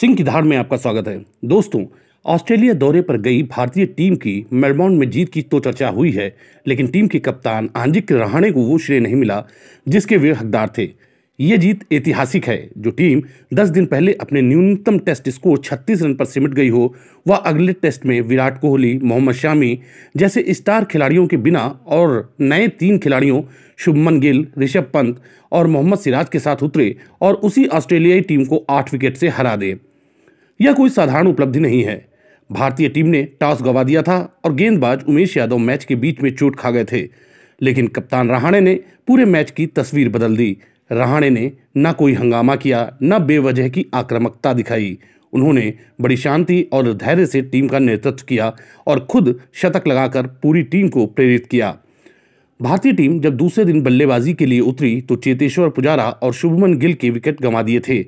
सिंह की धार में आपका स्वागत है। दोस्तों, ऑस्ट्रेलिया दौरे पर गई भारतीय टीम की मेलबॉर्न में जीत की तो चर्चा हुई है, लेकिन टीम के कप्तान आंजिक रहाणे को वो श्रेय नहीं मिला, जिसके वे हकदार थे। ये जीत ऐतिहासिक है। जो टीम 10 दिन पहले अपने न्यूनतम टेस्ट स्कोर 36 रन पर सिमट गई हो, वह अगले टेस्ट में विराट कोहली, मोहम्मद शामी जैसे स्टार खिलाड़ियों के बिना और नए तीन खिलाड़ियों शुभमन गिल, ऋषभ पंत और मोहम्मद सिराज के साथ उतरे और उसी ऑस्ट्रेलियाई टीम को आठ विकेट से हरा दे। यह कोई साधारण उपलब्धि नहीं है। भारतीय टीम ने टॉस गवा दिया था और गेंदबाज उमेश यादव मैच के बीच में चोट खा गए थे, लेकिन कप्तान रहाणे ने पूरे मैच की तस्वीर बदल दी। रहाणे ने न कोई हंगामा किया, न बेवजह की आक्रामकता दिखाई। उन्होंने बड़ी शांति और धैर्य से टीम का नेतृत्व किया और खुद शतक लगाकर पूरी टीम को प्रेरित किया। भारतीय टीम जब दूसरे दिन बल्लेबाजी के लिए उतरी तो चेतेश्वर पुजारा और शुभमन गिल के विकेट गंवा दिए थे।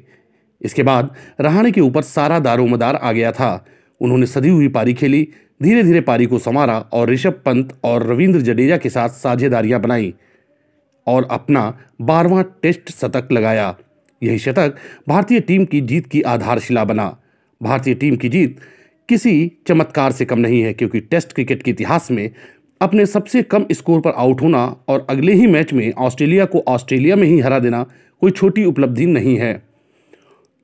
इसके बाद रहाणे के ऊपर सारा दारोमदार आ गया था। उन्होंने सदी हुई पारी खेली धीरे धीरे पारी को संवारा और ऋषभ पंत और रविंद्र जडेजा के साथ साझेदारियाँ बनाई। और अपना बारवां टेस्ट शतक लगाया। यही शतक भारतीय टीम की जीत की आधारशिला बना। भारतीय टीम की जीत किसी चमत्कार से कम नहीं है, क्योंकि टेस्ट क्रिकेट के इतिहास में अपने सबसे कम स्कोर पर आउट होना और अगले ही मैच में ऑस्ट्रेलिया को ऑस्ट्रेलिया में ही हरा देना कोई छोटी उपलब्धि नहीं है।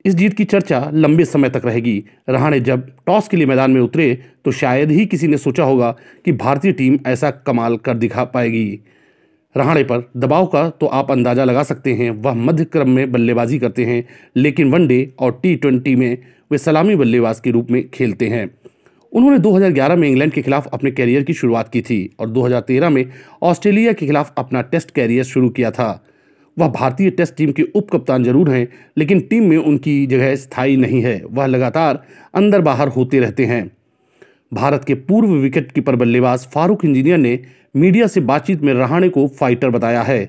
इस जीत की चर्चा लंबे समय तक रहेगी। रहाणे जब टॉस के लिए मैदान में उतरे तो शायद ही किसी ने सोचा होगा कि भारतीय टीम ऐसा कमाल कर दिखा पाएगी। रहाणे पर दबाव का तो आप अंदाज़ा लगा सकते हैं। वह मध्य क्रम में बल्लेबाजी करते हैं, लेकिन वनडे और टी ट्वेंटी में वे सलामी बल्लेबाज के रूप में खेलते हैं। उन्होंने 2011 में इंग्लैंड के खिलाफ अपने कैरियर की शुरुआत की थी और 2013 में ऑस्ट्रेलिया के खिलाफ अपना टेस्ट कैरियर शुरू किया था। वह भारतीय टेस्ट टीम के उप कप्तान ज़रूर हैं, लेकिन टीम में उनकी जगह स्थायी नहीं है। वह लगातार अंदर बाहर होते रहते हैं। भारत के पूर्व विकेट कीपर बल्लेबाज फारूक इंजीनियर ने मीडिया से बातचीत में रहाणे को फाइटर बताया है।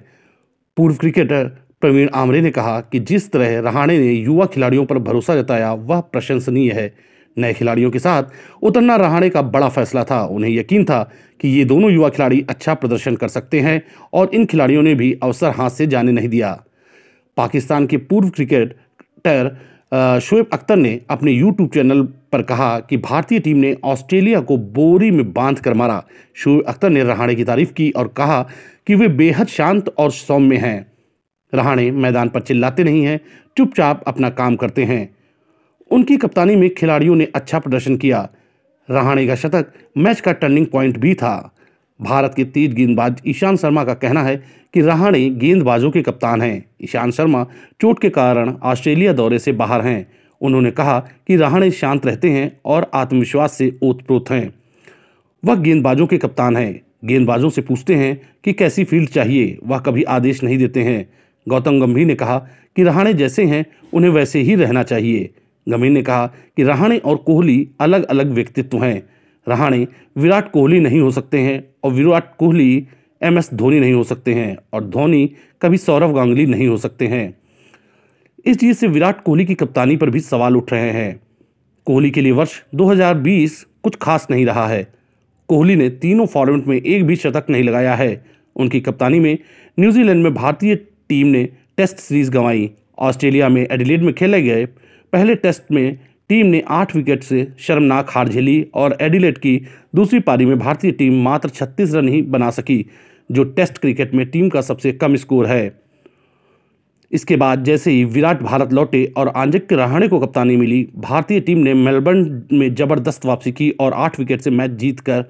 पूर्व क्रिकेटर प्रवीण आमरे ने कहा कि जिस तरह रहाणे ने युवा खिलाड़ियों पर भरोसा जताया, वह प्रशंसनीय है। नए खिलाड़ियों के साथ उतरना रहाणे का बड़ा फैसला था। उन्हें यकीन था कि ये दोनों युवा खिलाड़ी अच्छा प्रदर्शन कर सकते हैं और इन खिलाड़ियों ने भी अवसर हाथ से जाने नहीं दिया। पाकिस्तान के पूर्व क्रिकेटर शोएब अख्तर ने अपने यूट्यूब चैनल पर कहा कि भारतीय टीम ने ऑस्ट्रेलिया को बोरी में बाँध कर मारा। शोएब अख्तर ने रहाणे की तारीफ़ की और कहा कि वे बेहद शांत और सौम्य हैं। रहाणे मैदान पर चिल्लाते नहीं हैं, चुपचाप अपना काम करते हैं। उनकी कप्तानी में खिलाड़ियों ने अच्छा प्रदर्शन किया। रहाणे का शतक मैच का टर्निंग पॉइंट भी था। भारत के तेज गेंदबाज ईशान शर्मा का कहना है कि रहाणे गेंदबाजों के कप्तान हैं। ईशान शर्मा चोट के कारण ऑस्ट्रेलिया दौरे से बाहर हैं। उन्होंने कहा कि रहाणे शांत रहते हैं और आत्मविश्वास से ओतप्रोत हैं। वह गेंदबाजों के कप्तान हैं। गेंदबाजों से पूछते हैं कि कैसी फ़ील्ड चाहिए? वह कभी आदेश नहीं देते हैं। गौतम गंभीर ने कहा कि रहाणे जैसे हैं, उन्हें वैसे ही रहना चाहिए। गंभीर ने कहा कि रहाणे और कोहली अलग अलग व्यक्तित्व हैं। रहाणे विराट कोहली नहीं हो सकते हैं और विराट कोहली एम एस धोनी नहीं हो सकते हैं और धोनी कभी सौरव गांगुली नहीं हो सकते हैं। इस चीज़ से विराट कोहली की कप्तानी पर भी सवाल उठ रहे हैं। कोहली के लिए वर्ष 2020 कुछ खास नहीं रहा है। कोहली ने तीनों फॉर्मेट में एक भी शतक नहीं लगाया है। उनकी कप्तानी में न्यूजीलैंड में भारतीय टीम ने टेस्ट सीरीज़ गंवाई। ऑस्ट्रेलिया में एडिलेड में खेले गए पहले टेस्ट में टीम ने आठ विकेट से शर्मनाक हार झेली और एडिलेट की दूसरी पारी में भारतीय टीम मात्र 36 रन ही बना सकी, जो टेस्ट क्रिकेट में टीम का सबसे कम स्कोर है। इसके बाद जैसे ही विराट भारत लौटे और आंजिक रहाणे को कप्तानी मिली, भारतीय टीम ने मेलबर्न में ज़बरदस्त वापसी की और आठ विकेट से मैच जीतकर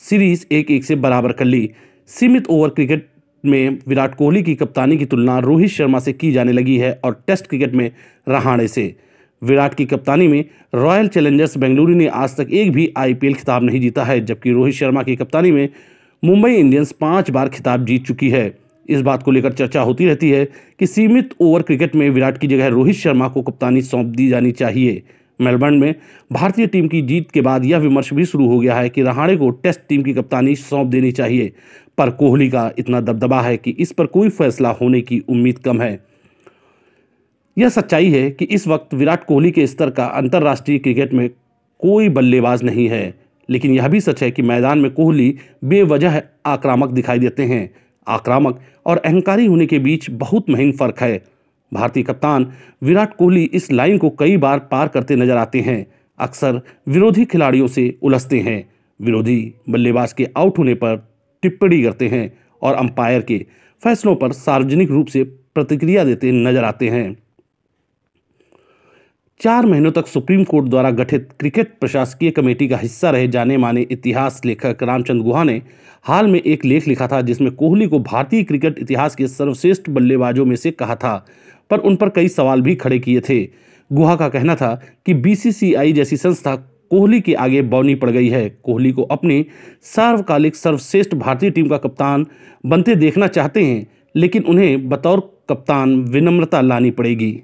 सीरीज़ एक एक से बराबर कर ली। सीमित ओवर क्रिकेट में विराट कोहली की कप्तानी की तुलना रोहित शर्मा से की जाने लगी है और टेस्ट क्रिकेट में रहाणे से। विराट की कप्तानी में रॉयल चैलेंजर्स बेंगलुरु ने आज तक एक भी आईपीएल खिताब नहीं जीता है, जबकि रोहित शर्मा की कप्तानी में मुंबई इंडियंस पाँच बार खिताब जीत चुकी है। इस बात को लेकर चर्चा होती रहती है कि सीमित ओवर क्रिकेट में विराट की जगह रोहित शर्मा को कप्तानी सौंप दी जानी चाहिए। मेलबर्न में भारतीय टीम की जीत के बाद यह विमर्श भी शुरू हो गया है कि रहाणे को टेस्ट टीम की कप्तानी सौंप देनी चाहिए, पर कोहली का इतना दबदबा है कि इस पर कोई फैसला होने की उम्मीद कम है। यह सच्चाई है कि इस वक्त विराट कोहली के स्तर का अंतर्राष्ट्रीय क्रिकेट में कोई बल्लेबाज नहीं है, लेकिन यह भी सच है कि मैदान में कोहली बेवजह आक्रामक दिखाई देते हैं। आक्रामक और अहंकारी होने के बीच बहुत महीन फ़र्क है। भारतीय कप्तान विराट कोहली इस लाइन को कई बार पार करते नज़र आते हैं। अक्सर विरोधी खिलाड़ियों से उलझते हैं। विरोधी बल्लेबाज के आउट होने पर टिप्पणी करते हैं और अंपायर के फैसलों पर सार्वजनिक रूप से प्रतिक्रिया देते नज़र आते हैं। चार महीनों तक सुप्रीम कोर्ट द्वारा गठित क्रिकेट प्रशासकीय कमेटी का हिस्सा रहे जाने माने इतिहास लेखक रामचंद्र गुहा ने हाल में एक लेख लिखा था जिसमें कोहली को भारतीय क्रिकेट इतिहास के सर्वश्रेष्ठ बल्लेबाजों में से कहा था, पर उन पर कई सवाल भी खड़े किए थे। गुहा का कहना था कि बीसीसीआई जैसी संस्था कोहली के आगे बौनी पड़ गई है। कोहली को अपनी सार्वकालिक सर्वश्रेष्ठ भारतीय टीम का कप्तान बनते देखना चाहते हैं, लेकिन उन्हें बतौर कप्तान विनम्रता लानी पड़ेगी।